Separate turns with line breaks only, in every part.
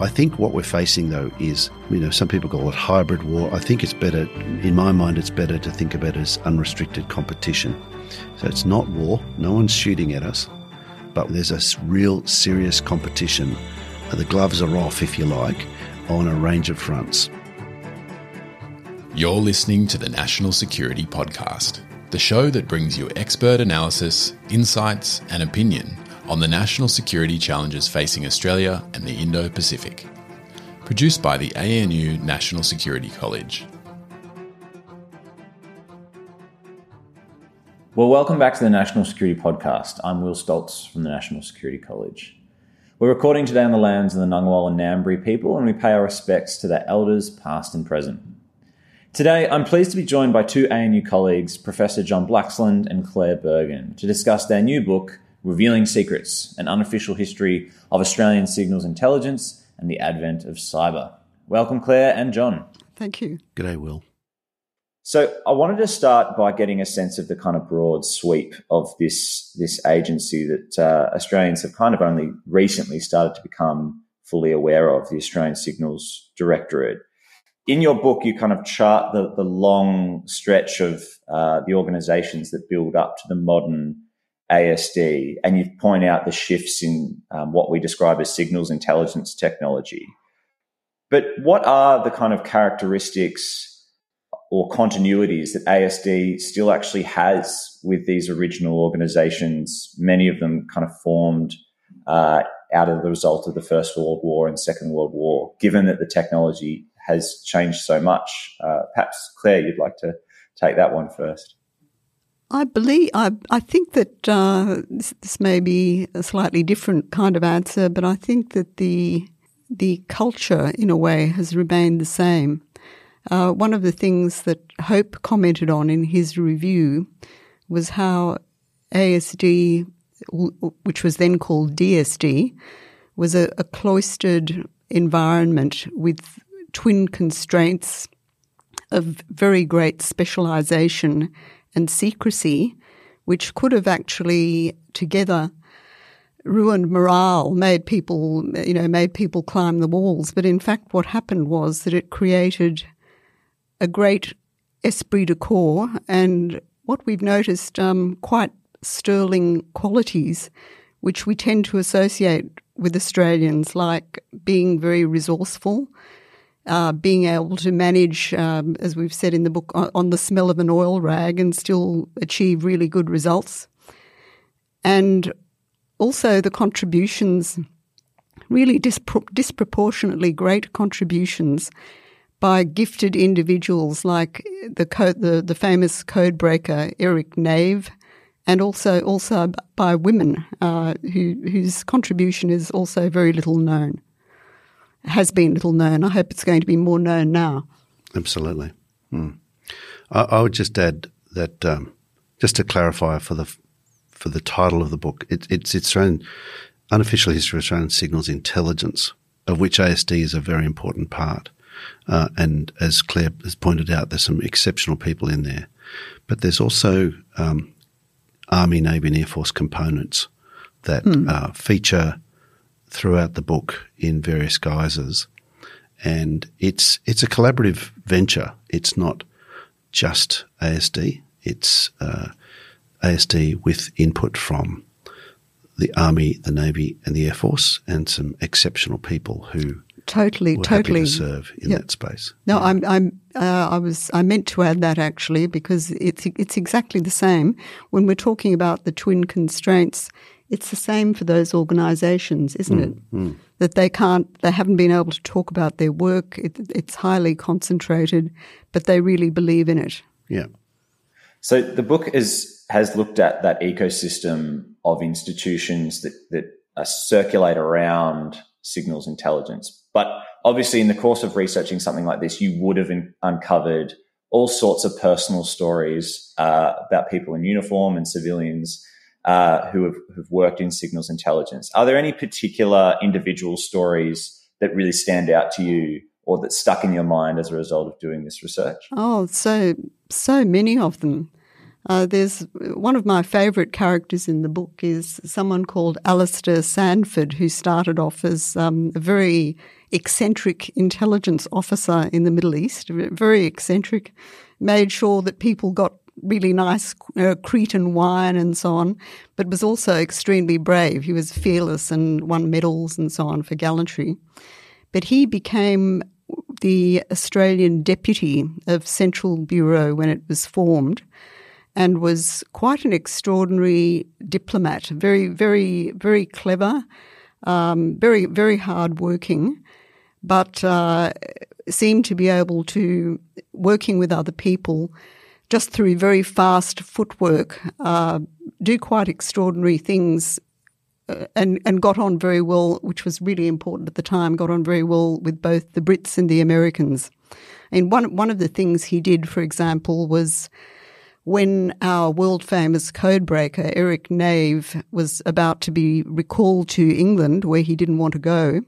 I think what we're facing, though, is you know some people call it hybrid war. I think it's better, in my mind, it's better to think about it as unrestricted competition. So it's not war. No one's shooting at us, but there's a real serious competition. The gloves are off, if you like, on a range of fronts.
You're listening to the National Security Podcast, the show that brings you expert analysis, insights, and opinion on the national security challenges facing Australia and the Indo Pacific. Produced by the ANU National Security College.
Well, welcome back to the National Security Podcast. I'm Will Stoltz from the National Security College. We're recording today on the lands of the Ngunnawal and Ngambri people, and we pay our respects to their elders, past and present. Today, I'm pleased to be joined by two ANU colleagues, Professor John Blaxland and Clare Birgin, to discuss their new book, Revealing Secrets An Unofficial History of Australian Signals Intelligence and the Advent of Cyber. Welcome, Clare and John.
Thank you.
G'day, Will.
So, I wanted to start by getting a sense of the kind of broad sweep of this, this agency that uh, Australians have kind of only recently started to become fully aware of, the Australian Signals Directorate. In your book, you kind of chart the, the long stretch of uh, the organizations that build up to the modern ASD, and you point out the shifts in um, what we describe as signals intelligence technology. But what are the kind of characteristics or continuities that ASD still actually has with these original organizations? Many of them kind of formed uh, out of the result of the First World War and Second World War, given that the technology has changed so much. Uh, perhaps, Clare, you'd like to take that one first.
I believe I I think that uh, this, this, may be a slightly different kind of answer, but I think that the the culture, in a way, has remained the same. Uh, one of the things that Hope commented on in his review was how ASD, which was then called DSD, was a, a cloistered environment with twin constraints of very great specialization and secrecy, which could have actually together ruined morale, made people, you know, made people climb the walls. But in fact, what happened was that it created a great esprit de corps and what we've noticed um, quite sterling qualities, which we tend to associate with Australians, like being very resourceful, uh, being able to manage, um, as we've said in the book, on, on, the smell of an oil rag and still achieve really good results. And also the contributions, really dispro- disproportionately great contributions by gifted individuals like the, code, the, the famous code breaker Eric Nave, and also also by women uh, who, whose contribution is also very little known has been little known. I hope it's going to be more known now.
Absolutely. Hmm. I, I, would just add that um, just to clarify for the for the title of the book, it, it's its own unofficial history of Australian signals intelligence, of which ASD is a very important part. Uh, and as Clare has pointed out, there's some exceptional people in there, but there's also um, Army, Navy, and Air Force components that hmm. uh, feature throughout the book in various guises. And it's it's a collaborative venture. It's not just ASD. It's uh, ASD with input from the Army, the Navy, and the Air Force, and some exceptional people who
totally, totally
to serve in yep. that space.
No, yeah. I'm, I'm, uh, I was, I meant to add that actually because it's it's exactly the same when we're talking about the twin constraints. It's the same for those organisations, isn't mm, it? Mm. That they can't, they haven't been able to talk about their work. It, it's highly concentrated, but they really believe in it.
Yeah.
So the book is has looked at that ecosystem of institutions that that uh, circulate around signals intelligence. But obviously, in the course of researching something like this, you would have in, uncovered all sorts of personal stories uh, about people in uniform and civilians uh, who have, have worked in signals intelligence. Are there any particular individual stories that really stand out to you or that stuck in your mind as a result of doing this research?
Oh, so so many of them. Uh, there's one of my favourite characters in the book is someone called Alastair Sandford, who started off as um, a very eccentric intelligence officer in the Middle East, very eccentric, made sure that people got really nice uh, Cretan wine and so on, but was also extremely brave. He was fearless and won medals and so on for gallantry. But he became the Australian deputy of Central Bureau when it was formed and was quite an extraordinary diplomat, very, very, very clever, um, very, very hardworking, but uh, seemed to be able to, working with other people, just through very fast footwork, uh, do quite extraordinary things uh, and, and got on very well, which was really important at the time, got on very well with both the Brits and the Americans. And one, one of the things he did, for example, was when our world famous codebreaker, Eric Nave, was about to be recalled to England, where he didn't want to go,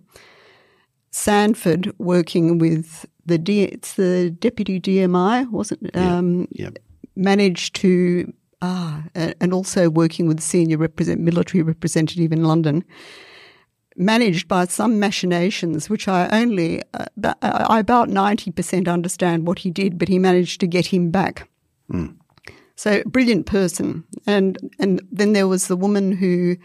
Sandford, working with the D, it's the deputy DMI, wasn't
yeah. Um, yep.
managed to ah, and also working with senior represent, military representative in London, managed by some machinations, which I only uh, I about ninety percent understand what he did, but he managed to get him back. Mm. So brilliant person, and and then there was the woman who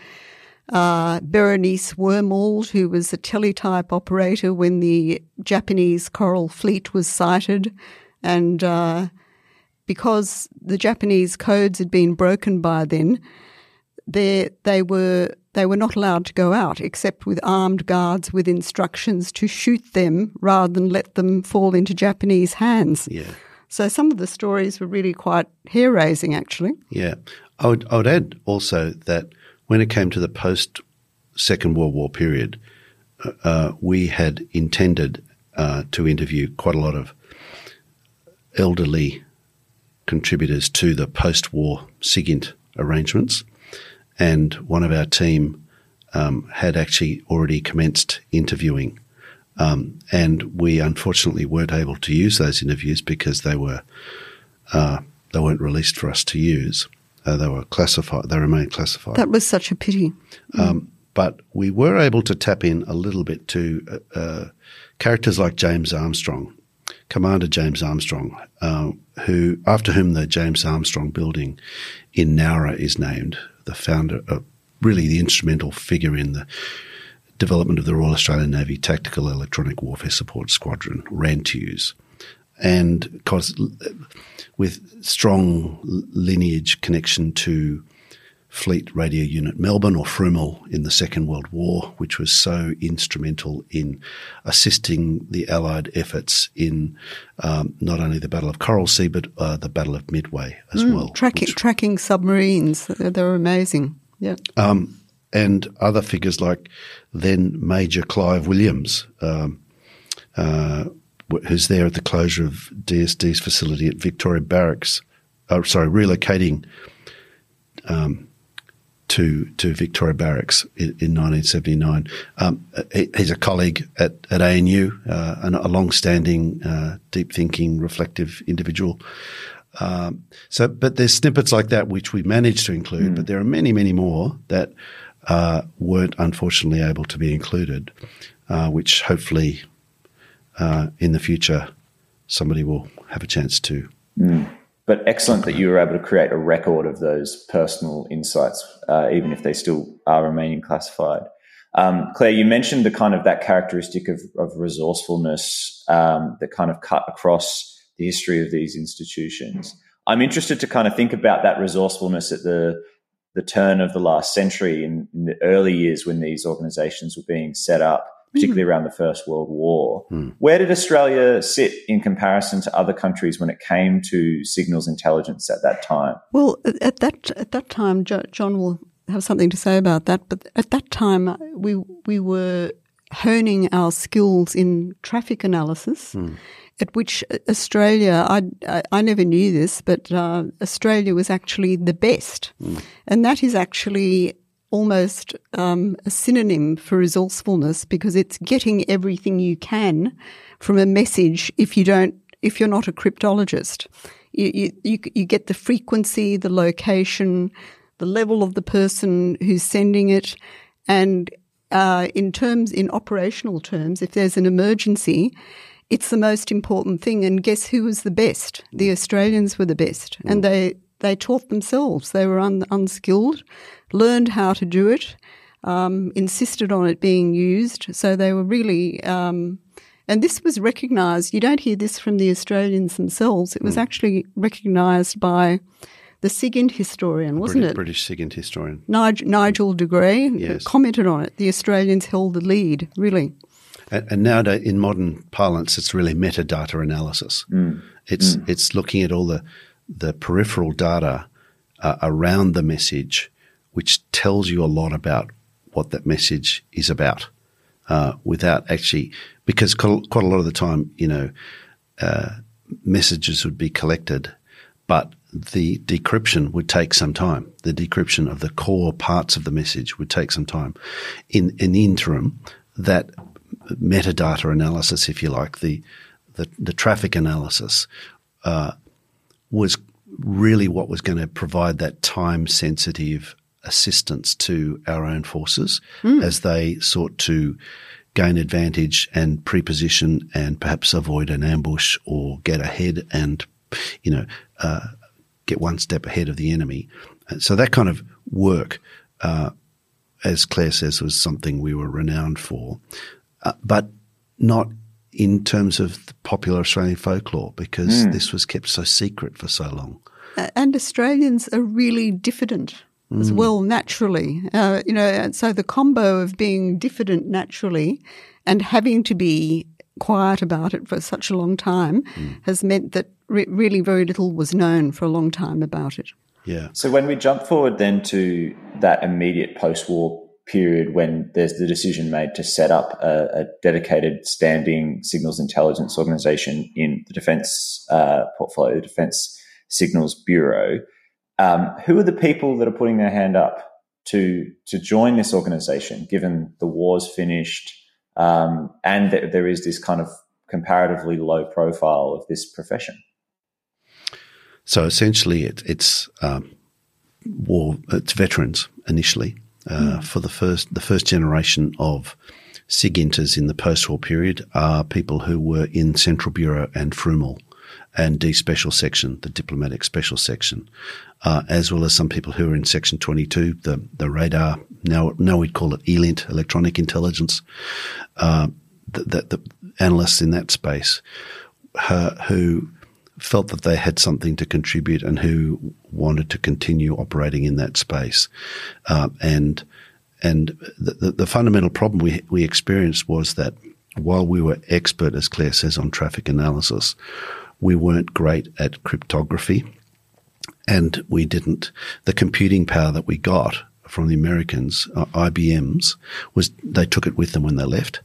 uh, Berenice Wormald, who was a teletype operator when the Japanese Coral Fleet was sighted. And uh, because the Japanese codes had been broken by then, they, they, were, they were not allowed to go out except with armed guards with instructions to shoot them rather than let them fall into Japanese hands.
Yeah.
So some of the stories were really quite hair raising, actually.
Yeah. I would, I would add also that when it came to the post Second World War period, uh, uh, we had intended uh, to interview quite a lot of elderly contributors to the post war SIGINT arrangements. And one of our team um, had actually already commenced interviewing. Um, and we unfortunately weren't able to use those interviews because they were uh, they weren't released for us to use. Uh, they were classified. They remain classified.
That was such a pity.
Um, but we were able to tap in a little bit to uh, uh characters like James Armstrong, Commander James Armstrong, uh, who after whom the James Armstrong Building in Nowra is named, the founder, uh, really the instrumental figure in the development of the Royal Australian Navy Tactical Electronic Warfare Support Squadron, RANTEWS. And because with strong lineage connection to Fleet Radio Unit Melbourne or FRUMEL in the Second World War, which was so instrumental in assisting the Allied efforts in um, not only the Battle of Coral Sea but uh, the Battle of Midway as mm, well.
Tracking, which, tracking submarines, they're amazing. Yeah.
Um, and other figures like then Major Clive Williams, um, uh, who's there at the closure of DSD's facility at Victoria Barracks, uh, sorry, relocating um, to to Victoria Barracks in, in 1979. Um, he, he's a colleague at, at ANU, uh, and a long-standing, uh, deep-thinking, reflective individual. Um, so, but there's snippets like that which we managed to include, mm. but there are many, many more that uh, weren't unfortunately able to be included, uh, which hopefully uh, in the future somebody will have a chance to.
Mm. But excellent that you were able to create a record of those personal insights, uh, even if they still are remaining classified. Um, Clare, you mentioned the kind of that characteristic of, of resourcefulness um, that kind of cut across the history of these institutions. I'm interested to kind of think about that resourcefulness at the the turn of the last century in, in the early years when these organizations were being set up particularly hmm. around the First World War. Hmm. Where did Australia sit in comparison to other countries when it came to signals intelligence at that time?
Well, at that at that time, John will have something to say about that. But at that time, uh, we we were honing our skills in traffic analysis. Hmm. At which uh, Australia, I, I never knew this, but uh, Australia was actually the best, and that is actually almost um, a synonym for resourcefulness because it's getting everything you can from a message if you don't if you're not a cryptologist. You, you, you get the frequency the location the level of the person who's sending it. And uh, in terms in operational terms if there's an emergency it's the most important thing. And guess who was the best? The australians were the best. And they they taught themselves they were un, unskilled learned how to do it, um, insisted on it being used. So they were really, um, and this was recognised. You don't hear this from the Australians themselves. It was mm. actually recognised by the SIGINT historian, wasn't
British,
it?
British SIGINT historian.
Nigel, Nigel de Grey
yes.
commented on it. The Australians held the lead, really.
And, and nowadays, in modern parlance, it's really metadata analysis.
Mm.
It's
mm.
it's looking at all the the peripheral data uh, around the message which tells you a lot about what that message is about, uh, without actually, because quite a lot of the time, you know, uh, messages would be collected, but the decryption would take some time. The decryption of the core parts of the message would take some time. In, in interim, that metadata analysis, if you like, the the, the traffic analysis, uh, was really what was going to provide that time sensitive assistance to our own forces mm. as they sought to gain advantage and preposition and perhaps avoid an ambush or get ahead and, you know, uh, get one step ahead of the enemy. So that kind of work, uh, as Clare says, was something we were renowned for, uh, but not in terms of the popular Australian folklore because mm. this was kept so secret for so long.
And Australians are really diffident mm. as well naturally. Uh, you know, and so the combo of being diffident naturally and having to be quiet about it for such a long time mm. has meant that re- really very little was known for a long time about it.
Yeah.
So when we jump forward then to that immediate post-war period when there's the decision made to set up a, a dedicated standing signals intelligence organization in the defense uh, portfolio, the Defense Signals Bureau. Um, who are the people that are putting their hand up to to join this organization, given the war's finished um, and that there is this kind of comparatively low profile of this profession?
So essentially, it, it's um, war. It's veterans initially mm. for the first the first generation of SIGINTers in the post-war period are people who were in Central Bureau and FRUMEL and D Special Section, the diplomatic special section, uh, as well as some people who are in Section 22, the, the radar, now, now we'd call it ELINT, electronic intelligence, uh, the, the, the, analysts in that space uh, who felt that they had something to contribute and who wanted to continue operating in that space. Uh, and and the, the, the fundamental problem we, we experienced was that while we were expert, as Clare says, on traffic analysis, we weren't great at cryptography and we didn't, the computing power that we got from the Americans, uh, IBM's, was they took it with them when they left.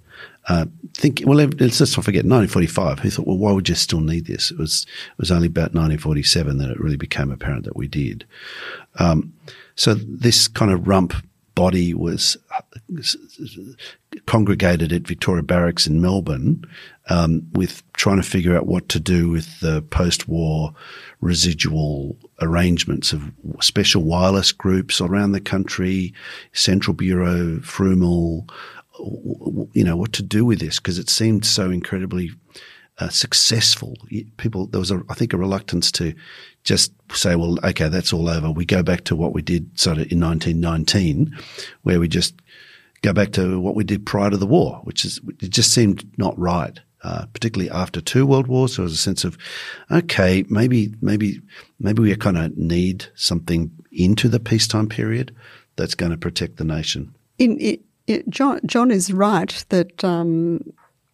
Uh, think well. Let's just not forget 1945. Who thought, well, why would you still need this? It was it was only about 1947 that it really became apparent that we did. Um, so this kind of rump body was congregated at Victoria Barracks in Melbourne um, with trying to figure out what to do with the post-war residual arrangements of special wireless groups around the country, Central Bureau, FRUMEL, you know, what to do with this because it seemed so incredibly uh, successful. People, there was, a, I think, a reluctance to just say, well, okay, that's all over. We go back to what we did sort of in 1919, where we just go back to what we did prior to the war, which is, it just seemed not right. Uh, particularly after two world wars, there was a sense of, okay, maybe, maybe, maybe we kind of need something into the peacetime period that's going to protect the nation.
In, it, John, John is right that um,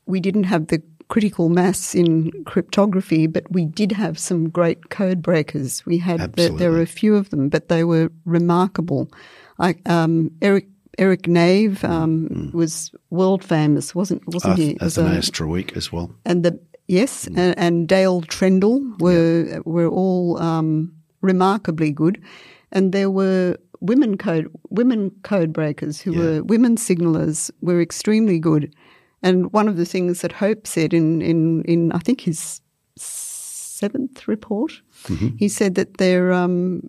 we didn't have the critical mass in cryptography, but we did have some great code breakers. We had the, there were a few of them, but they were remarkable. Like um, Eric Eric Nave um, mm. was world famous, wasn't wasn't
Arth-
he?
Athanasius Treweek as well.
And the yes, mm. and, and, Dale Trendall were were all um, remarkably good, and there were women code women code breakers who yeah. were women signalers were extremely good. And one of the things that Hope said in in, in I think his seventh report, mm-hmm. he said that they're um,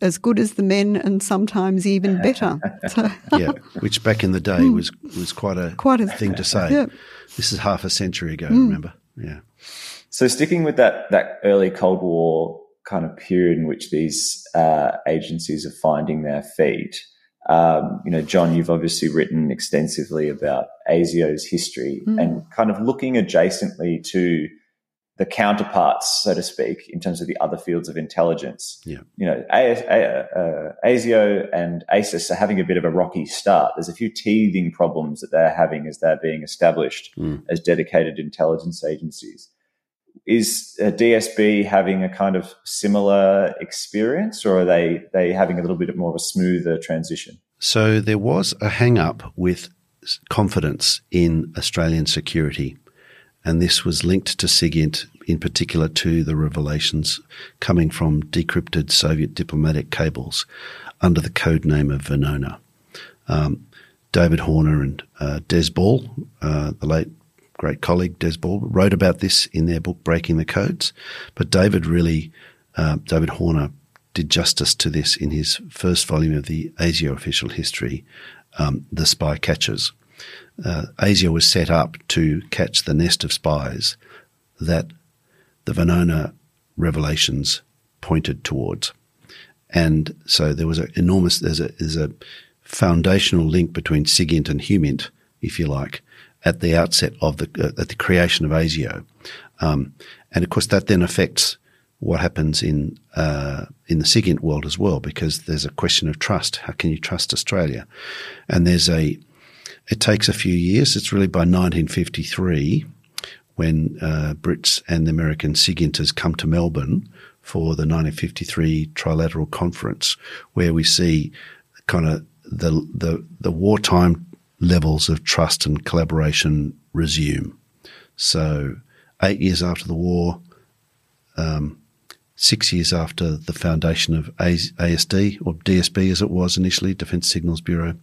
as good as the men and sometimes even better.
So yeah, which back in the day mm. was was quite a quite a thing to say. Yeah. This is half a century ago. Mm. Remember? Yeah.
So sticking with that that early Cold War kind of period in which these uh, agencies are finding their feet. Um, you know, John, you've obviously written extensively about ASIO's history mm. and kind of looking adjacently to the counterparts, so to speak, in terms of the other fields of intelligence.
Yeah.
You know, uh, ASIO and ASIS are having a bit of a rocky start. There's a few teething problems that they're having as they're being established mm. as dedicated intelligence agencies. Is DSB having a kind of similar experience, or are they they having a little bit more of a smoother transition?
So there was a hang up with confidence in Australian security and this was linked to SIGINT, in particular to the revelations coming from decrypted Soviet diplomatic cables under the code name of Venona. Um, David Horner and uh, Des Ball, uh, the late great colleague Des Ball, wrote about this in their book Breaking the Codes. But David really, uh, David Horner, did justice to this in his first volume of the ASIO official history, um, The Spy Catchers uh, ASIO was set up to catch the nest of spies that the Venona revelations pointed towards. And so there was an enormous, there's a, there's a foundational link between SIGINT and HUMINT, if you like, at the outset of the, uh, at the creation of ASIO. Um, and of course that then affects what happens in, uh, in the SIGINT world as well, because there's a question of trust. How can you trust Australia? And there's a, it takes a few years. It's really by 1953 when uh, Brits and the American SIGINTers come to Melbourne for the 1953 Trilateral Conference, where we see kind of the, the, the wartime levels of trust and collaboration resume. So, eight years after the war, um, six years after the foundation of ASD or DSB as it was initially, Defence Signals Bureau,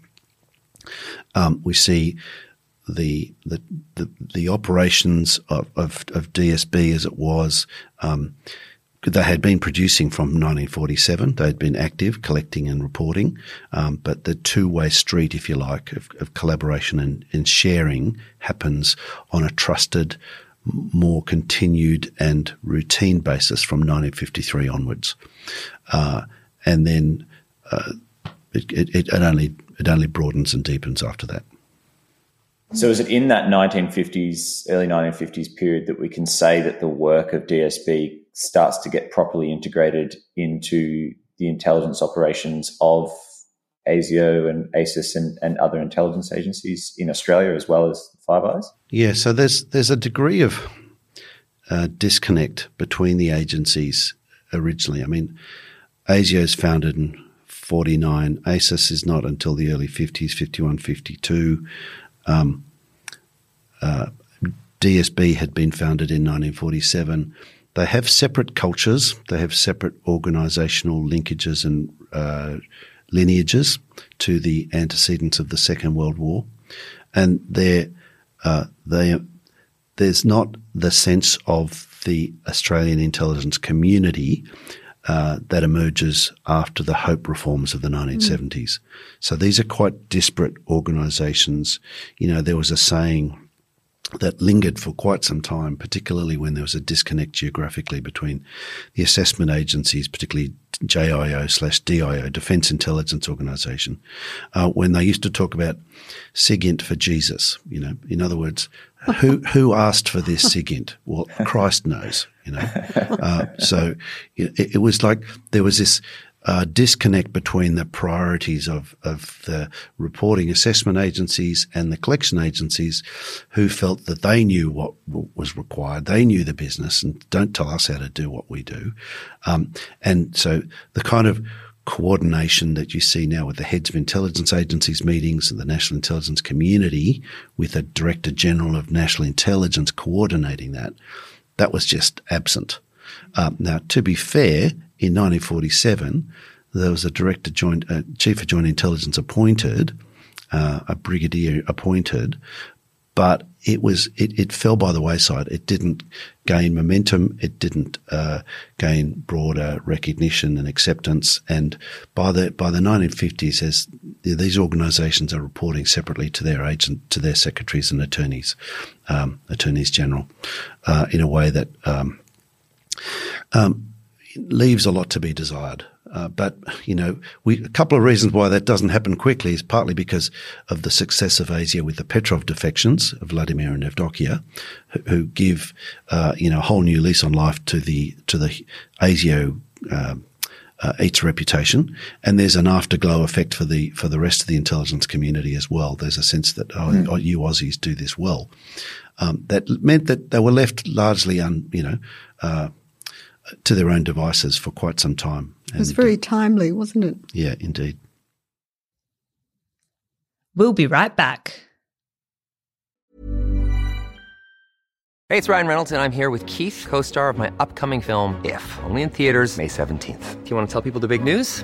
um, we see the, the the the, operations of, of, of, DSB as it was. Um, they had been producing from 1947. They had been active, collecting and reporting, um, but the two-way street, if you like, of, of collaboration and, and, sharing happens on a trusted, more continued and routine basis from 1953 onwards, uh, and then uh, it, it, it only it only broadens and deepens after that.
So, is it in that 1950s, early 1950s period that we can say that the work of DSB starts to get properly integrated into the intelligence operations of ASIO and ASIS and, and other intelligence agencies in Australia as well as Five Eyes?
Yeah, so there's there's a degree of uh, disconnect between the agencies originally. I mean, ASIO is founded in 49. ASIS is not until the early 50s, 51, 52. Um, uh, DSB had been founded in 1947. They have separate cultures. They have separate organisational linkages and uh, lineages to the antecedents of the Second World War, and they uh, they there's not the sense of the Australian intelligence community uh, that emerges after the Hope reforms of the 1970s. Mm. So these are quite disparate organisations. You know, there was a saying that lingered for quite some time, particularly when there was a disconnect geographically between the assessment agencies, particularly JIO slash DIO, Defence Intelligence Organisation, uh, when they used to talk about SIGINT for Jesus. You know, in other words, who who asked for this SIGINT? Well, Christ knows. You know, uh, so it, it, was like there was this uh, disconnect between the priorities of, of the reporting assessment agencies and the collection agencies who felt that they knew what was required. They knew the business and don't tell us how to do what we do. Um, and so the kind of coordination that you see now with the heads of intelligence agencies meetings and the national intelligence community with a director general of national intelligence coordinating that, that was just absent. Um, now, to be fair, in 1947, there was a director joint, a chief of joint intelligence appointed, uh, a brigadier appointed, but it was it, it fell by the wayside. It didn't gain momentum. It didn't uh, gain broader recognition and acceptance. And by the by the 1950s, as these organisations are reporting separately to their agent, to their secretaries and attorneys, um, attorneys general, uh, in a way that um, um, leaves a lot to be desired. Uh, but you know, we, a couple of reasons why that doesn't happen quickly is partly because of the success of ASIO with the Petrov defections of Vladimir and Evdokia, who, who give uh, you know a whole new lease on life to the to the ASIO. Um, uh, its reputation, and there's an afterglow effect for the for the rest of the intelligence community as well. There's a sense that oh, mm. oh you Aussies do this well. Um, that meant that they were left largely un, you know, uh, to their own devices for quite some time.
It was very uh, timely, wasn't it?
Yeah, indeed.
We'll be right back.
Hey, it's Ryan Reynolds, and I'm here with Keith, co star of my upcoming film, If, only in theaters, May 17th. Do you want to tell people the big news?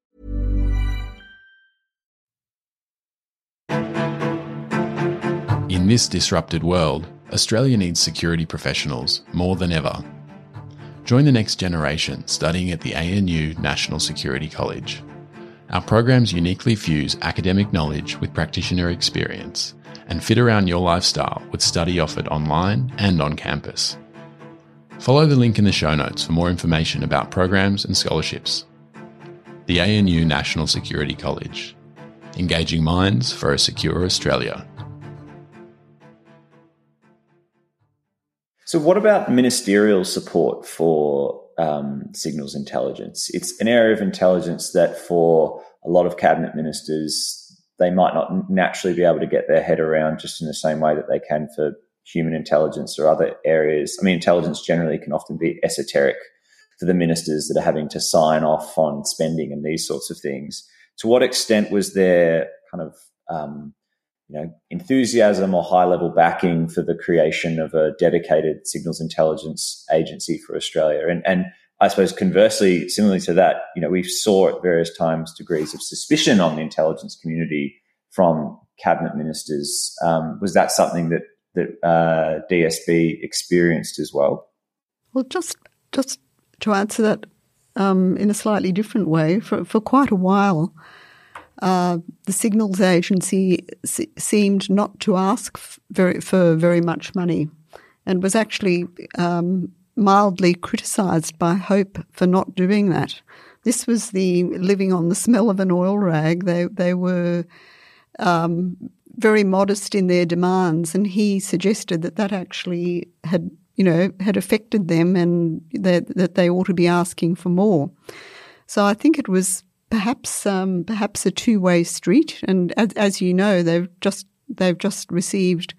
In this disrupted world, Australia needs security professionals more than ever. Join the next generation studying at the ANU National Security College. Our programs uniquely fuse academic knowledge with practitioner experience and fit around your lifestyle with study offered online and on campus. Follow the link in the show notes for more information about programs and scholarships. The ANU National Security College. Engaging minds for a secure Australia.
So, what about ministerial support for um, signals intelligence? It's an area of intelligence that, for a lot of cabinet ministers, they might not naturally be able to get their head around just in the same way that they can for human intelligence or other areas. I mean, intelligence generally can often be esoteric for the ministers that are having to sign off on spending and these sorts of things. To what extent was there kind of um, you know, enthusiasm or high level backing for the creation of a dedicated signals intelligence agency for Australia. And, and I suppose conversely, similarly to that, you know, we saw at various times degrees of suspicion on the intelligence community from cabinet ministers. Um, was that something that that uh, DSB experienced as well?
Well, just just to answer that um, in a slightly different way, for for quite a while, uh, the signals agency s- seemed not to ask f- very, for very much money and was actually um, mildly criticised by Hope for not doing that. This was the living on the smell of an oil rag. They, they were um, very modest in their demands, and he suggested that that actually had, you know, had affected them and that, that they ought to be asking for more. So I think it was perhaps um, perhaps a two way street. And as, as, you know, they've just they've just received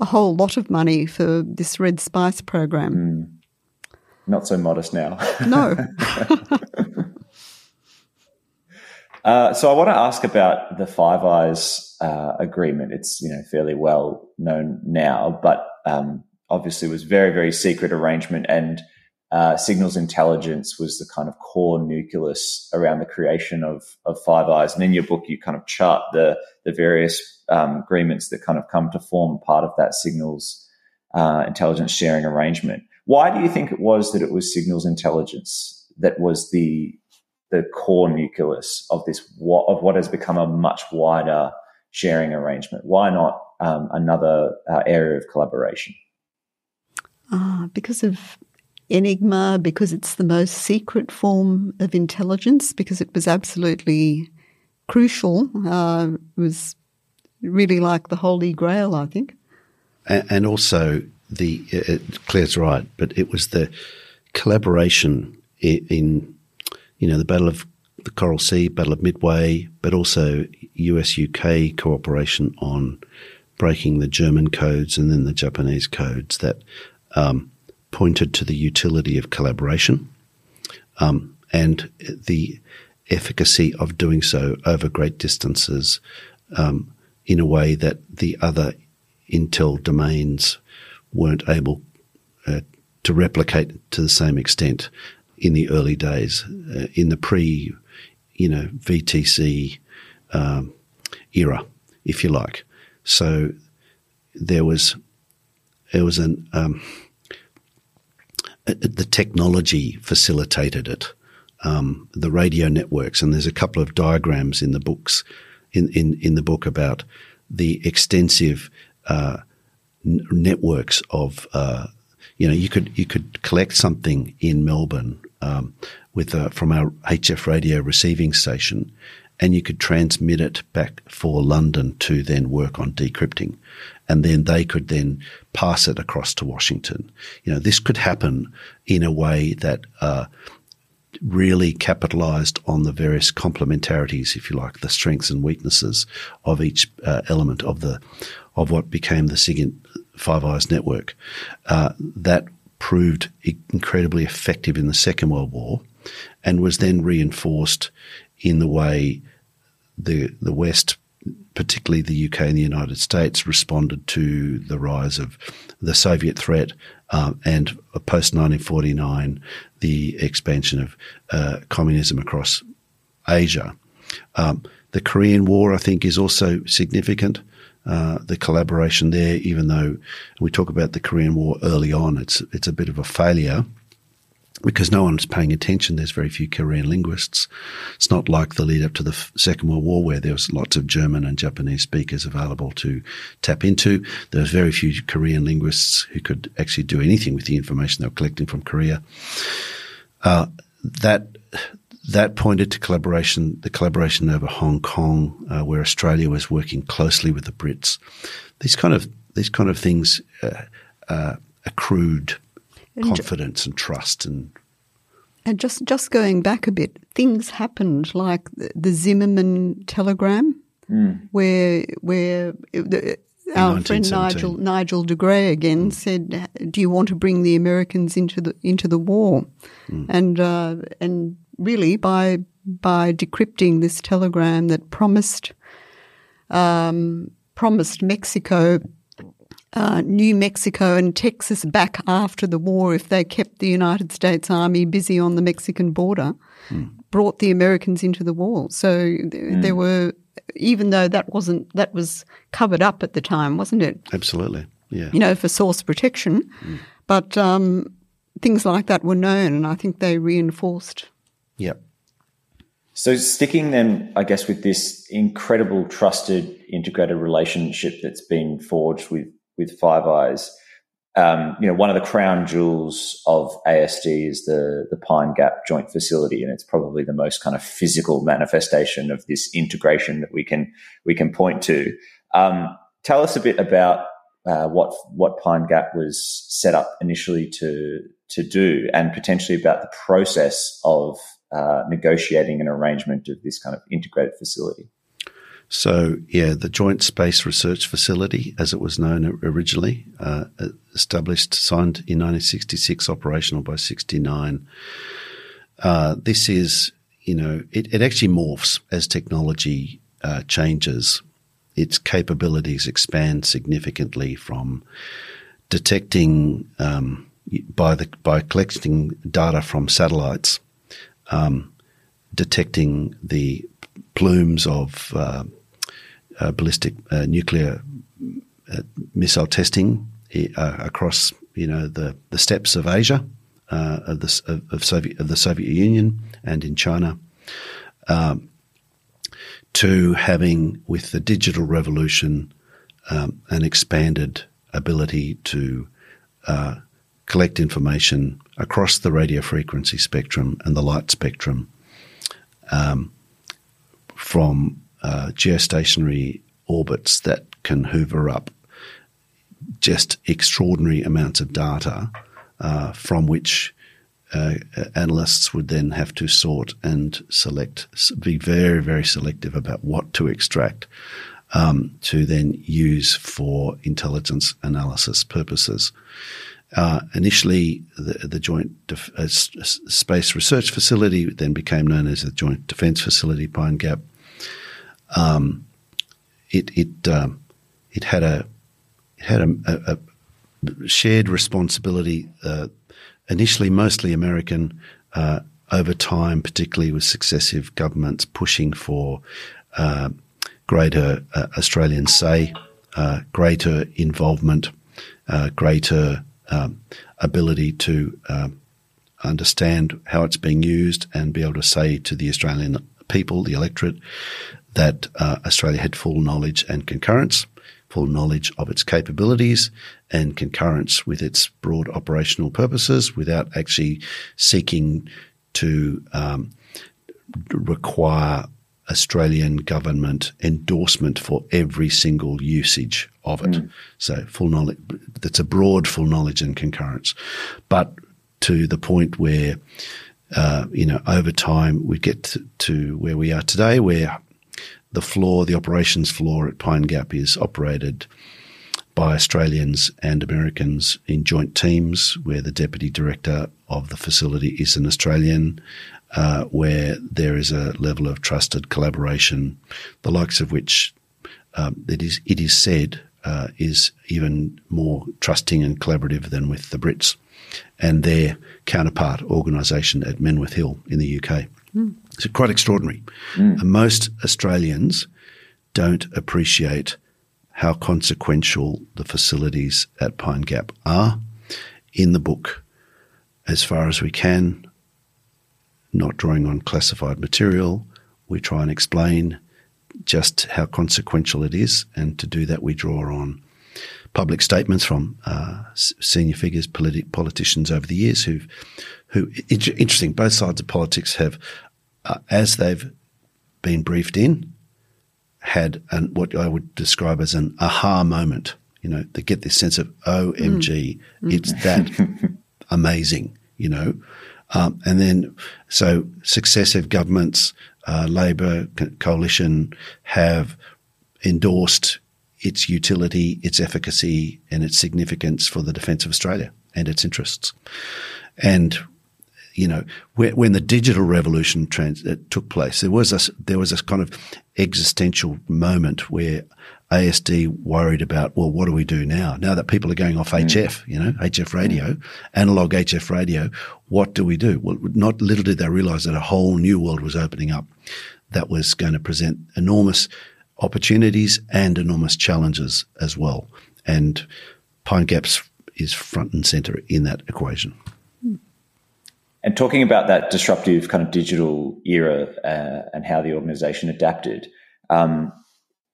a whole lot of money for this REDSPICE program. Mm.
Not so modest now.
No.
uh, so I want to ask about the Five Eyes uh, agreement. It's you know fairly well known now, but um, obviously was very very secret arrangement and uh, signals intelligence was the kind of core nucleus around the creation of, of Five Eyes. And in your book, you kind of chart the, the various um, agreements that kind of come to form part of that signals uh, intelligence sharing arrangement. Why do you think it was that it was signals intelligence that was the the core nucleus of this of what has become a much wider sharing arrangement? Why not um, another uh, area of collaboration?
Ah, because of Enigma, because it's the most secret form of intelligence, because it was absolutely crucial. Uh, it was really like the Holy Grail, I think.
And, and also, the uh, Clare's right, but it was the collaboration in, in, you know, the Battle of the Coral Sea, Battle of Midway, but also US UK cooperation on breaking the German codes and then the Japanese codes that um, pointed to the utility of collaboration um, and the efficacy of doing so over great distances um, in a way that the other intel domains weren't able uh, to replicate to the same extent in the early days, uh, in the pre, you know, VTC um, era, if you like. So there was there was an um, the technology facilitated it. Um, the radio networks, and there's a couple of diagrams in the books in in, in the book about the extensive uh, n- networks of uh, you know you could you could collect something in Melbourne um, with uh, from our HF radio receiving station, and you could transmit it back for London to then work on decrypting. And then they could then pass it across to Washington. You know, this could happen in a way that uh, really capitalized on the various complementarities, if you like, the strengths and weaknesses of each uh, element of the of what became the SIGINT Five Eyes network. Uh, that proved incredibly effective in the Second World War, and was then reinforced in the way the the West, particularly the UK and the United States, responded to the rise of the Soviet threat um, and post 1949 the expansion of uh, communism across Asia. Um, the Korean War, I think, is also significant. Uh, the collaboration there, even though we talk about the Korean War early on, it's it's a bit of a failure because no one's paying attention. There's very few Korean linguists. It's not like the lead up to the Second World War where there was lots of German and Japanese speakers available to tap into. There was very few Korean linguists who could actually do anything with the information they were collecting from Korea. Uh, that that pointed to collaboration, the collaboration over Hong Kong, uh, where Australia was working closely with the Brits. These kind of these kind of things uh, uh accrued and confidence and trust and
and just just going back a bit, things happened like the, the Zimmermann telegram, mm. where where the, our friend Nigel Nigel de Grey again mm. said, "Do you want to bring the Americans into the into the war?" Mm. And uh, and really by by decrypting this telegram that promised um, promised Mexico uh, New Mexico and Texas back after the war if they kept the United States Army busy on the Mexican border, mm. brought the Americans into the war. So th- mm. there were, even though that wasn't, that was covered up at the time, wasn't it?
Absolutely, yeah.
You know, for source protection. Mm. But um, things like that were known, and I think they reinforced.
Yep.
So sticking then, I guess, with this incredible trusted integrated relationship that's been forged with with Five Eyes. Um, you know, one of the crown jewels of ASD is the the Pine Gap Joint Facility, and it's probably the most kind of physical manifestation of this integration that we can we can point to. Um, tell us a bit about uh, what what Pine Gap was set up initially to to do, and potentially about the process of uh, negotiating an arrangement of this kind of integrated facility.
So, yeah, the Joint Space Research Facility, as it was known originally, uh, established, signed in 1966, operational by 69. Uh, this is, you know, it, it actually morphs as technology uh, changes. Its capabilities expand significantly from detecting um, by the by collecting data from satellites, um, detecting the plumes of uh, uh, ballistic uh, nuclear uh, missile testing uh, across you know the, the steppes of Asia of the of, of, Soviet of the Soviet Union and in China. Um, to having with the digital revolution um, an expanded ability to uh, collect information across the radio frequency spectrum and the light spectrum um, from uh, geostationary orbits that can hoover up just extraordinary amounts of data uh, from which uh, analysts would then have to sort and select, be very, very selective about what to extract um, to then use for intelligence analysis purposes. Uh, initially, the, the Joint uh, Space Research Facility then became known as the Joint Defence Facility, Pine Gap. Um, it it um, it had a it had a, a, a shared responsibility. Uh, initially, mostly American. Uh, over time, particularly with successive governments pushing for uh, greater uh, Australian say, greater involvement, greater um, ability to um, understand how it's being used and be able to say to the Australian people, the electorate, that uh, Australia had full knowledge and concurrence, full knowledge of its capabilities and concurrence with its broad operational purposes without actually seeking to um, require Australian government endorsement for every single usage of it. Mm. So full knowledge, that's a broad full knowledge and concurrence, but to the point where, uh, you know, over time we get to, to, where we are today, where the floor, the operations floor at Pine Gap is operated by Australians and Americans in joint teams, where the deputy director of the facility is an Australian uh, where there is a level of trusted collaboration, the likes of which um, it is it is said uh, is even more trusting and collaborative than with the Brits and their counterpart organisation at Menwith Hill in the UK. Mm. It's quite extraordinary. Mm. most Australians don't appreciate how consequential the facilities at Pine Gap are. In the book, as far as we can, not drawing on classified material. We try and explain just how consequential it is, and to do that, we draw on public statements from uh, senior figures, politi- politicians over the years who've, who, interesting, both sides of politics have, uh, as they've been briefed in, had an, what I would describe as an aha moment. You know, they get this sense of OMG, mm. it's that amazing, you know. Um, and then, so successive governments, uh, Labor co- coalition have endorsed its utility, its efficacy, and its significance for the defence of Australia and its interests. And you know, when the digital revolution trans- uh, took place, there was a there was a kind of existential moment where ASD worried about, well, what do we do now? Now that people are going off mm. HF, you know, HF radio, mm. analog HF radio, what do we do? Well, not little did they realize that a whole new world was opening up that was going to present enormous opportunities and enormous challenges as well. And Pine Gaps is front and center in that equation.
And talking about that disruptive kind of digital era uh, and how the organization adapted, um,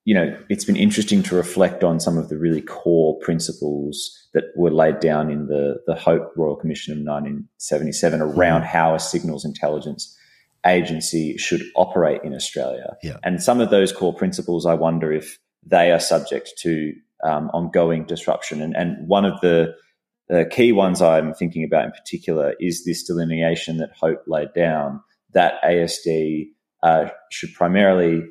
you know, it's been interesting to reflect on some of the really core principles that were laid down in the, the Hope Royal Commission of 1977 around how a signals intelligence agency should operate in Australia.
Yeah.
And some of those core principles, I wonder if they are subject to um, ongoing disruption. And, and one of the, the key ones I'm thinking about in particular is this delineation that Hope laid down that ASD uh, should primarily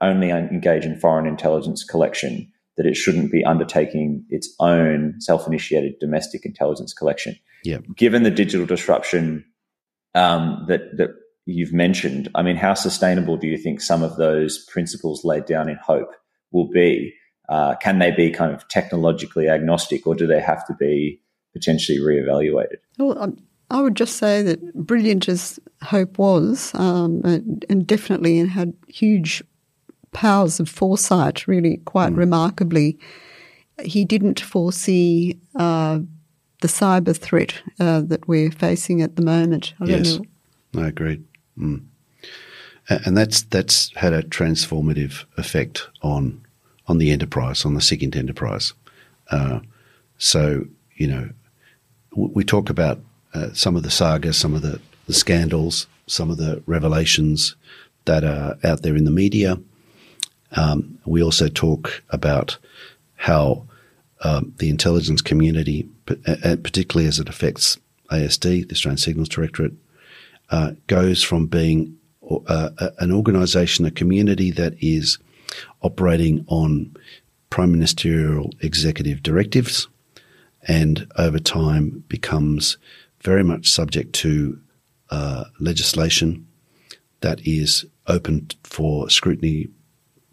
only engage in foreign intelligence collection, that it shouldn't be undertaking its own self initiated domestic intelligence collection.
Yeah.
Given the digital disruption um, that, that you've mentioned, I mean, how sustainable do you think some of those principles laid down in Hope will be? Uh, can they be kind of technologically agnostic or do they have to be potentially reevaluated?
Well, um, I would just say that brilliant as Hope was, um, and, and, definitely had huge powers of foresight, really quite mm. remarkably. He didn't foresee uh, the cyber threat uh, that we're facing at the moment.
I yes, I agree. Mm. And that's that's had a transformative effect on on the enterprise, on the SIGINT enterprise. Uh, so, you know, we talk about uh, some of the sagas, some of the, the scandals, some of the revelations that are out there in the media. Um, we also talk about how um, the intelligence community, particularly as it affects ASD, the Australian Signals Directorate, uh, goes from being uh, an organisation, a community that is operating on prime ministerial executive directives and over time becomes very much subject to uh, legislation that is open for scrutiny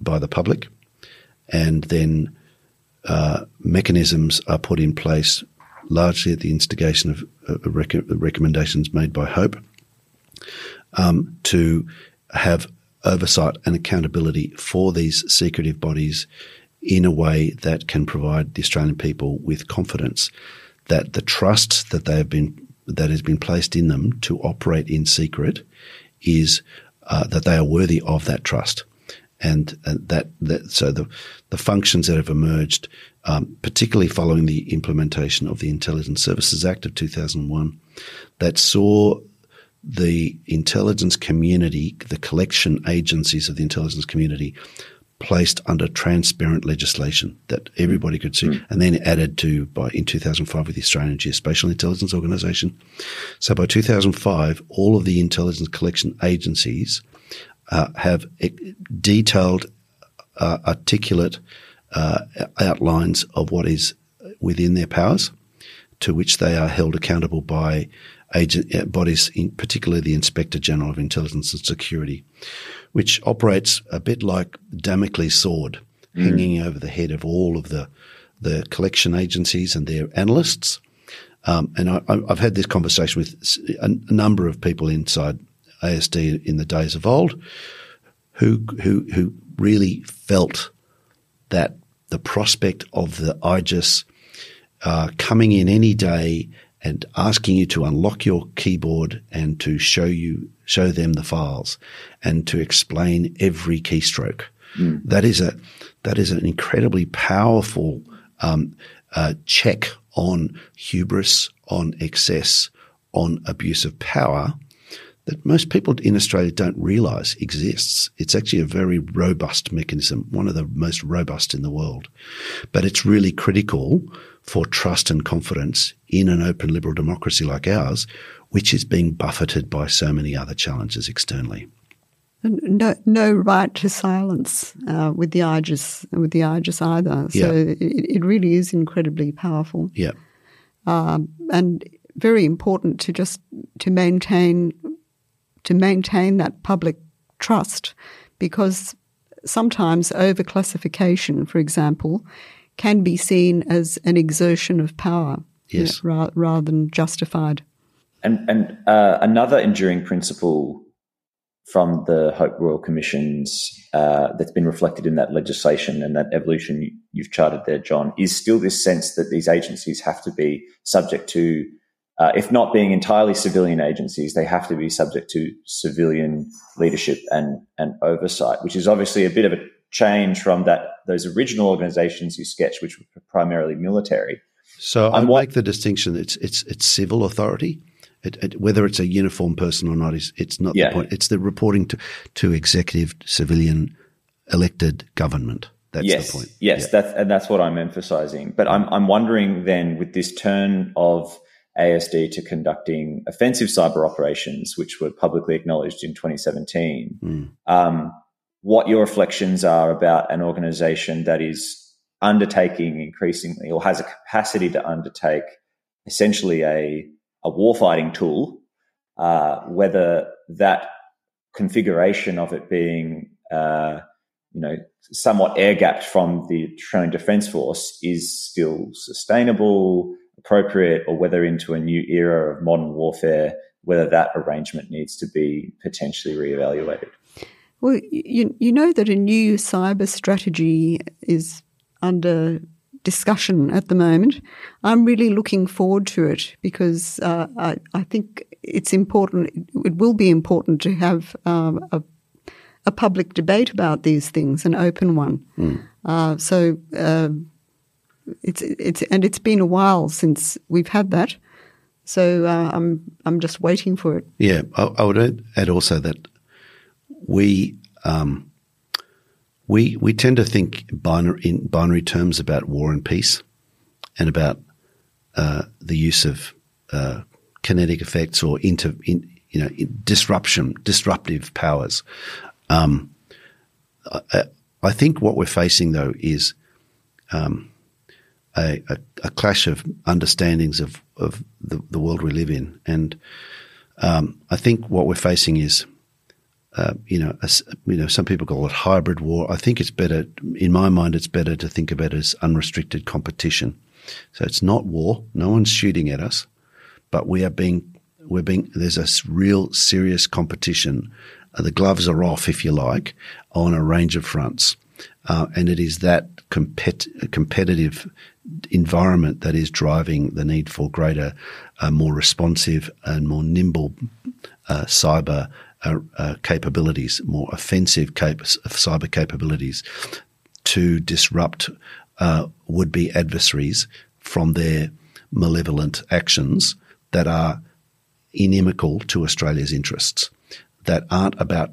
by the public, and then uh, mechanisms are put in place largely at the instigation of uh, rec- recommendations made by Hope um, to have oversight and accountability for these secretive bodies in a way that can provide the Australian people with confidence that the trust that they have been that has been placed in them to operate in secret is uh, that they are worthy of that trust, and, and that, that so the the functions that have emerged, um, particularly following the implementation of the Intelligence Services Act of 2001, that saw the intelligence community, the collection agencies of the intelligence community, placed under transparent legislation that everybody could see, mm. and then added to by in 2005 with the Australian Geospatial Intelligence Organisation. So by 2005, all of the intelligence collection agencies uh, have detailed, uh, articulate uh, outlines of what is within their powers, to which they are held accountable by agent, uh, bodies, in particularly the Inspector General of Intelligence and Security, which operates a bit like Damocles' sword mm. hanging over the head of all of the the collection agencies and their analysts. Um, and I, have had this conversation with a, a number of people inside ASD in the days of old, who who who really felt that the prospect of the IGIS uh, coming in any day and asking you to unlock your keyboard and to show you show them the files and to explain every keystroke. Mm. That is a that is an incredibly powerful um, uh, check on hubris, on excess, on abuse of power that most people in Australia don't realise exists. It's actually a very robust mechanism, one of the most robust in the world. But it's really critical for trust and confidence in an open liberal democracy like ours, which is being buffeted by so many other challenges externally.
No, no right to silence uh, with the IGIS, with the IGIS either. So yeah. it, it, really is incredibly powerful.
Yeah,
um, and very important to just to maintain to maintain that public trust, because sometimes overclassification, for example, can be seen as an exertion of power
yes.
you know, ra- rather than justified.
And, and uh, another enduring principle from the Hope Royal Commissions uh, that's been reflected in that legislation and that evolution you've charted there, John, is still this sense that these agencies have to be subject to, uh, if not being entirely civilian agencies, they have to be subject to civilian leadership and, and oversight, which is obviously a bit of a change from that those original organizations you sketched, which were primarily military.
So I make the distinction. It's it's it's civil authority. It, it, whether it's a uniform person or not is it's not yeah. the point. It's the reporting to to executive civilian elected government. That's
yes,
the point.
Yes, yeah. that's and that's what I'm emphasizing. But I'm I'm wondering then with this turn of ASD to conducting offensive cyber operations, which were publicly acknowledged in 2017. Mm. Um, what your reflections are about an organization that is undertaking increasingly or has a capacity to undertake essentially a, a warfighting tool, uh, whether that configuration of it being, uh, you know, somewhat air gapped from the Australian Defence Force is still sustainable, appropriate, or whether into a new era of modern warfare, whether that arrangement needs to be potentially reevaluated.
Well, you, you know that a new cyber strategy is under discussion at the moment. I'm really looking forward to it because uh, I, I, think it's important, it will be important to have um, a, a, public debate about these things, an open one. Mm. Uh, so uh, it's it's and it's been a while since we've had that. So uh, I'm I'm just waiting for it.
Yeah, I, I would add also that we um, we we tend to think binary, in binary terms about war and peace, and about uh, the use of uh, kinetic effects or inter, in, you know disruption, disruptive powers. Um, I, I, think what we're facing though is um, a, a, a, clash of understandings of of the, the, world we live in, and um, I think what we're facing is uh, you know, a, you know, some people call it hybrid war. I think it's better, in my mind, it's better to think of it as unrestricted competition. So it's not war. No one's shooting at us, but we are being, we're being, there's a real serious competition. Uh, the gloves are off, if you like, on a range of fronts. Uh, and it is that compet- competitive environment that is driving the need for greater, uh, more responsive and more nimble uh, cyber uh, uh, capabilities, more offensive cap- cyber capabilities to disrupt uh, would-be adversaries from their malevolent actions that are inimical to Australia's interests, that aren't about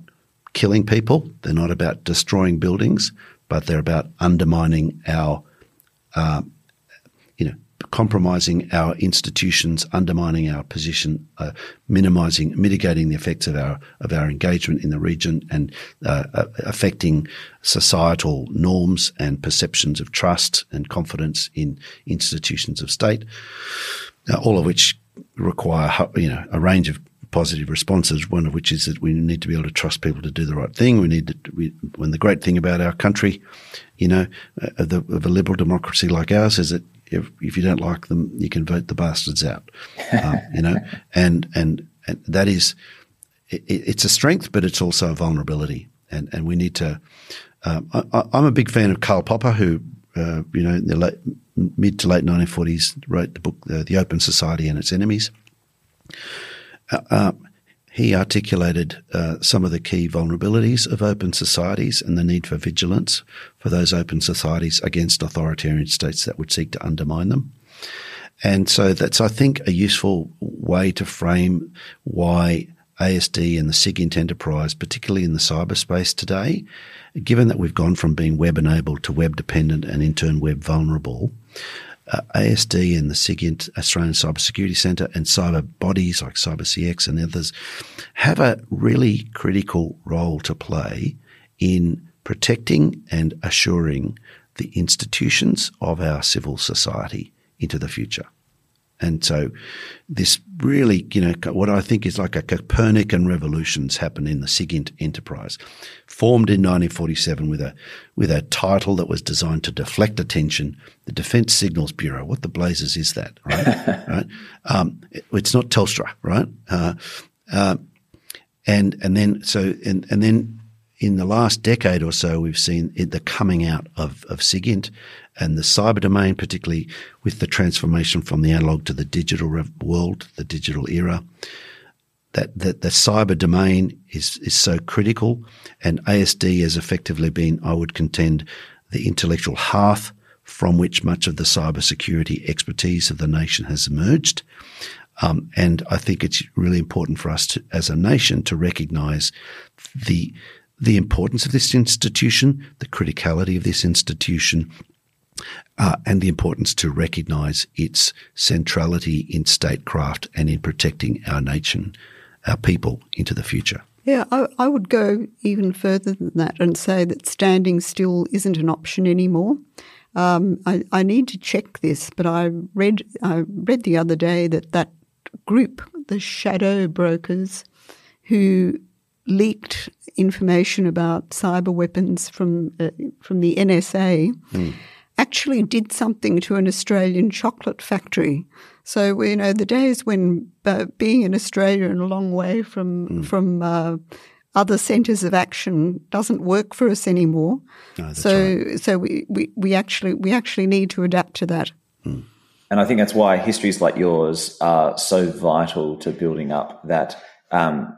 killing people, they're not about destroying buildings, but they're about undermining our, uh, you know, compromising our institutions, undermining our position, uh, minimizing, mitigating the effects of our of our engagement in the region, and uh, uh, affecting societal norms and perceptions of trust and confidence in institutions of state. Uh, all of which require you know a range of positive responses. One of which is that we need to be able to trust people to do the right thing. We need to. We, when the great thing about our country, you know, uh, the, of a liberal democracy like ours, is that if, if you don't like them, you can vote the bastards out. Um, you know, and, and and that is it, it's a strength, but it's also a vulnerability, and and we need to. Um, I, am a big fan of Karl Popper, who uh, you know in the late, mid to late 1940s wrote the book uh, The Open Society and Its Enemies. Uh, uh he articulated uh, some of the key vulnerabilities of open societies and the need for vigilance for those open societies against authoritarian states that would seek to undermine them. And so that's, I think, a useful way to frame why ASD and the SIGINT enterprise, particularly in the cyberspace today, given that we've gone from being web enabled to web dependent and in turn web vulnerable, uh, ASD and the SIGINT Australian Cybersecurity Centre and cyber bodies like CyberCX and others have a really critical role to play in protecting and assuring the institutions of our civil society into the future. And so this really, you know, what I think is like a Copernican revolutions happen in the SIGINT enterprise, formed in 1947 with a, with a title that was designed to deflect attention, the Defence Signals Bureau. What the blazes is that, right? right? Um, it, it's not Telstra, right? Uh, uh, and, and then, so, and, and then in the last decade or so, we've seen the coming out of, of SIGINT and the cyber domain, particularly with the transformation from the analog to the digital world, the digital era. That, that the cyber domain is, is so critical and ASD has effectively been, I would contend, the intellectual hearth from which much of the cyber security expertise of the nation has emerged. Um, and I think it's really important for us to, as a nation to recognize the the importance of this institution, the criticality of this institution, uh, and the importance to recognise its centrality in statecraft and in protecting our nation, our people into the future.
Yeah, I, I, would go even further than that and say that standing still isn't an option anymore. Um, I, I, need to check this, but I read I read the other day that that group, the shadow brokers, who leaked information about cyber weapons from uh, from the NSA mm. Actually did something to an Australian chocolate factory. So you know the days when uh, being in Australia and a long way from mm. from uh, other centres of action doesn't work for us anymore. No, so right. so we, we, we actually we actually need to adapt to that. Mm.
And I think that's why histories like yours are so vital to building up that um,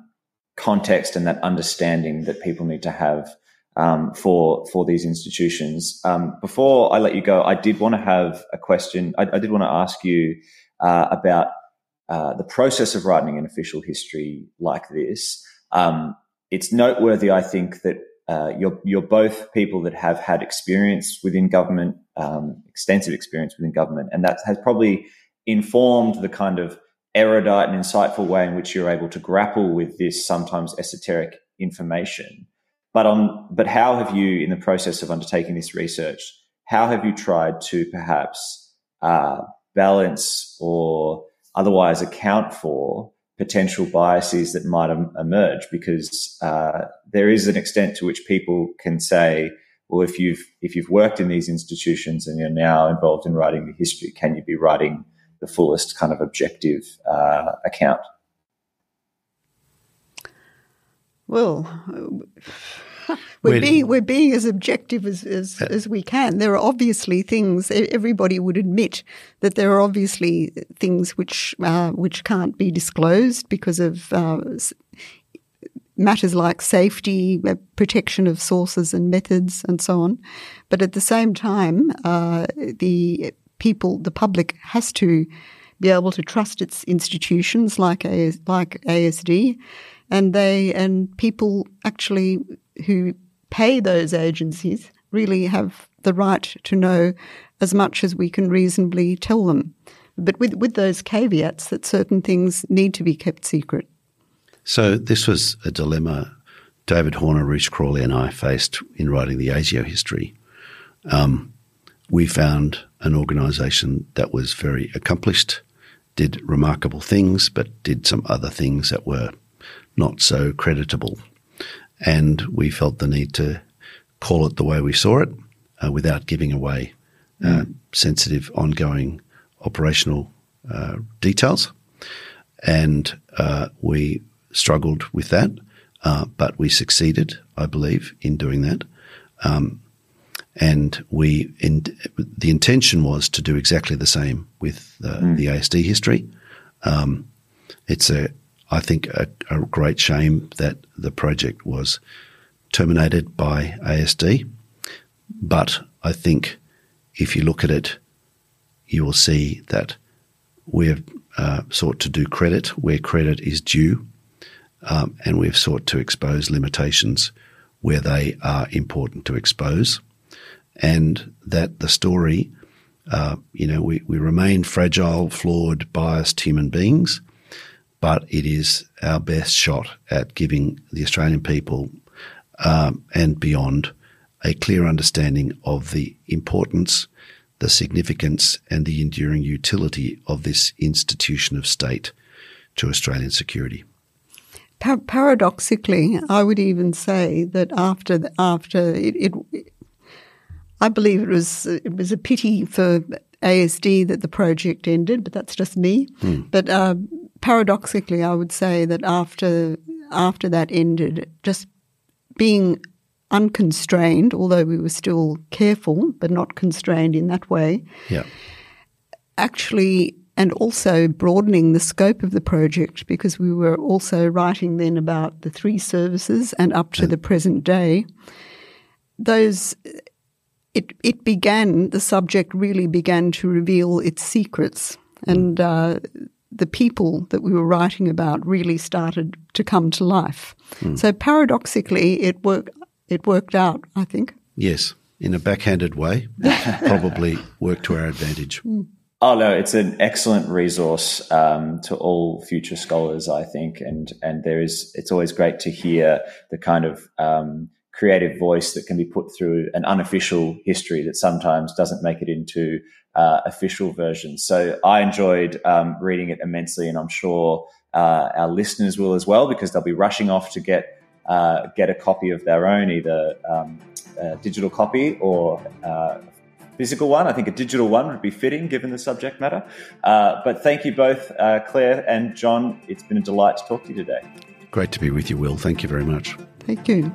context and that understanding that people need to have um, for for these institutions. Um, before I let you go, I did want to have a question. I, I did want to ask you uh, about uh, the process of writing an official history like this. Um, it's noteworthy, I think, that uh, you're you're both people that have had experience within government, um, extensive experience within government, and that has probably informed the kind of erudite and insightful way in which you're able to grapple with this sometimes esoteric information. But on, but how have you, in the process of undertaking this research, how have you tried to perhaps uh, balance or otherwise account for potential biases that might em- emerge? Because uh, there is an extent to which people can say, well, if you've if you've worked in these institutions and you're now involved in writing the history, can you be writing the fullest kind of objective uh, account?
Well, we're being we're being as objective as, as, as we can. There are obviously things everybody would admit that there are obviously things which uh, which can't be disclosed because of uh, matters like safety, uh, protection of sources and methods, and so on. But at the same time, uh, the people, the public, has to be able to trust its institutions like AS, like ASD and they and people actually who pay those agencies really have the right to know as much as we can reasonably tell them. But with, with those caveats that certain things need to be kept secret.
So this was a dilemma David Horner, Rhys Crawley, and I faced in writing the ASIO history. Um, we found an organisation that was very accomplished, did remarkable things, but did some other things that were not so creditable. And we felt the need to call it the way we saw it uh, without giving away uh, mm. sensitive, ongoing operational uh, details. And uh, we struggled with that, uh, but we succeeded, I believe, in doing that. Um, and we, in, the intention was to do exactly the same with mm. the ASD history. Um, it's a I think a, a great shame that the project was terminated by ASD. But I think if you look at it, you will see that we've uh, sought to do credit where credit is due, um, and we've sought to expose limitations where they are important to expose, and that the story, uh, you know, we, we remain fragile, flawed, biased human beings, but it is our best shot at giving the Australian people um, and beyond a clear understanding of the importance, the significance, and the enduring utility of this institution of state to Australian security.
paradoxically, I would even say that after the, after it, it, I believe it was it was a pity for ASD that the project ended, but that's just me. Mm. But uh, paradoxically, I would say that after after that ended, just being unconstrained, although we were still careful, but not constrained in that way.
Yeah.
Actually, and also broadening the scope of the project because we were also writing then about the three services and up to the present day. Those it it began the subject really began to reveal its secrets and uh, the people that we were writing about really started to come to life. Mm. So paradoxically, it worked. It worked out, I think.
Yes, in a backhanded way, probably worked to our advantage. Mm.
Oh no, it's an excellent resource um, to all future scholars, I think, and and there is. It's always great to hear the kind of um, creative voice that can be put through an unofficial history that sometimes doesn't make it into uh, official versions. So I enjoyed um, reading it immensely, and I'm sure uh, our listeners will as well because they'll be rushing off to get uh, get a copy of their own, either um, a digital copy or uh, physical one. I think a digital one would be fitting given the subject matter. Uh, but thank you both, uh, Clare and John. It's been a delight to talk to you today.
Great to be with you, Will. Thank you very much.
Thank you.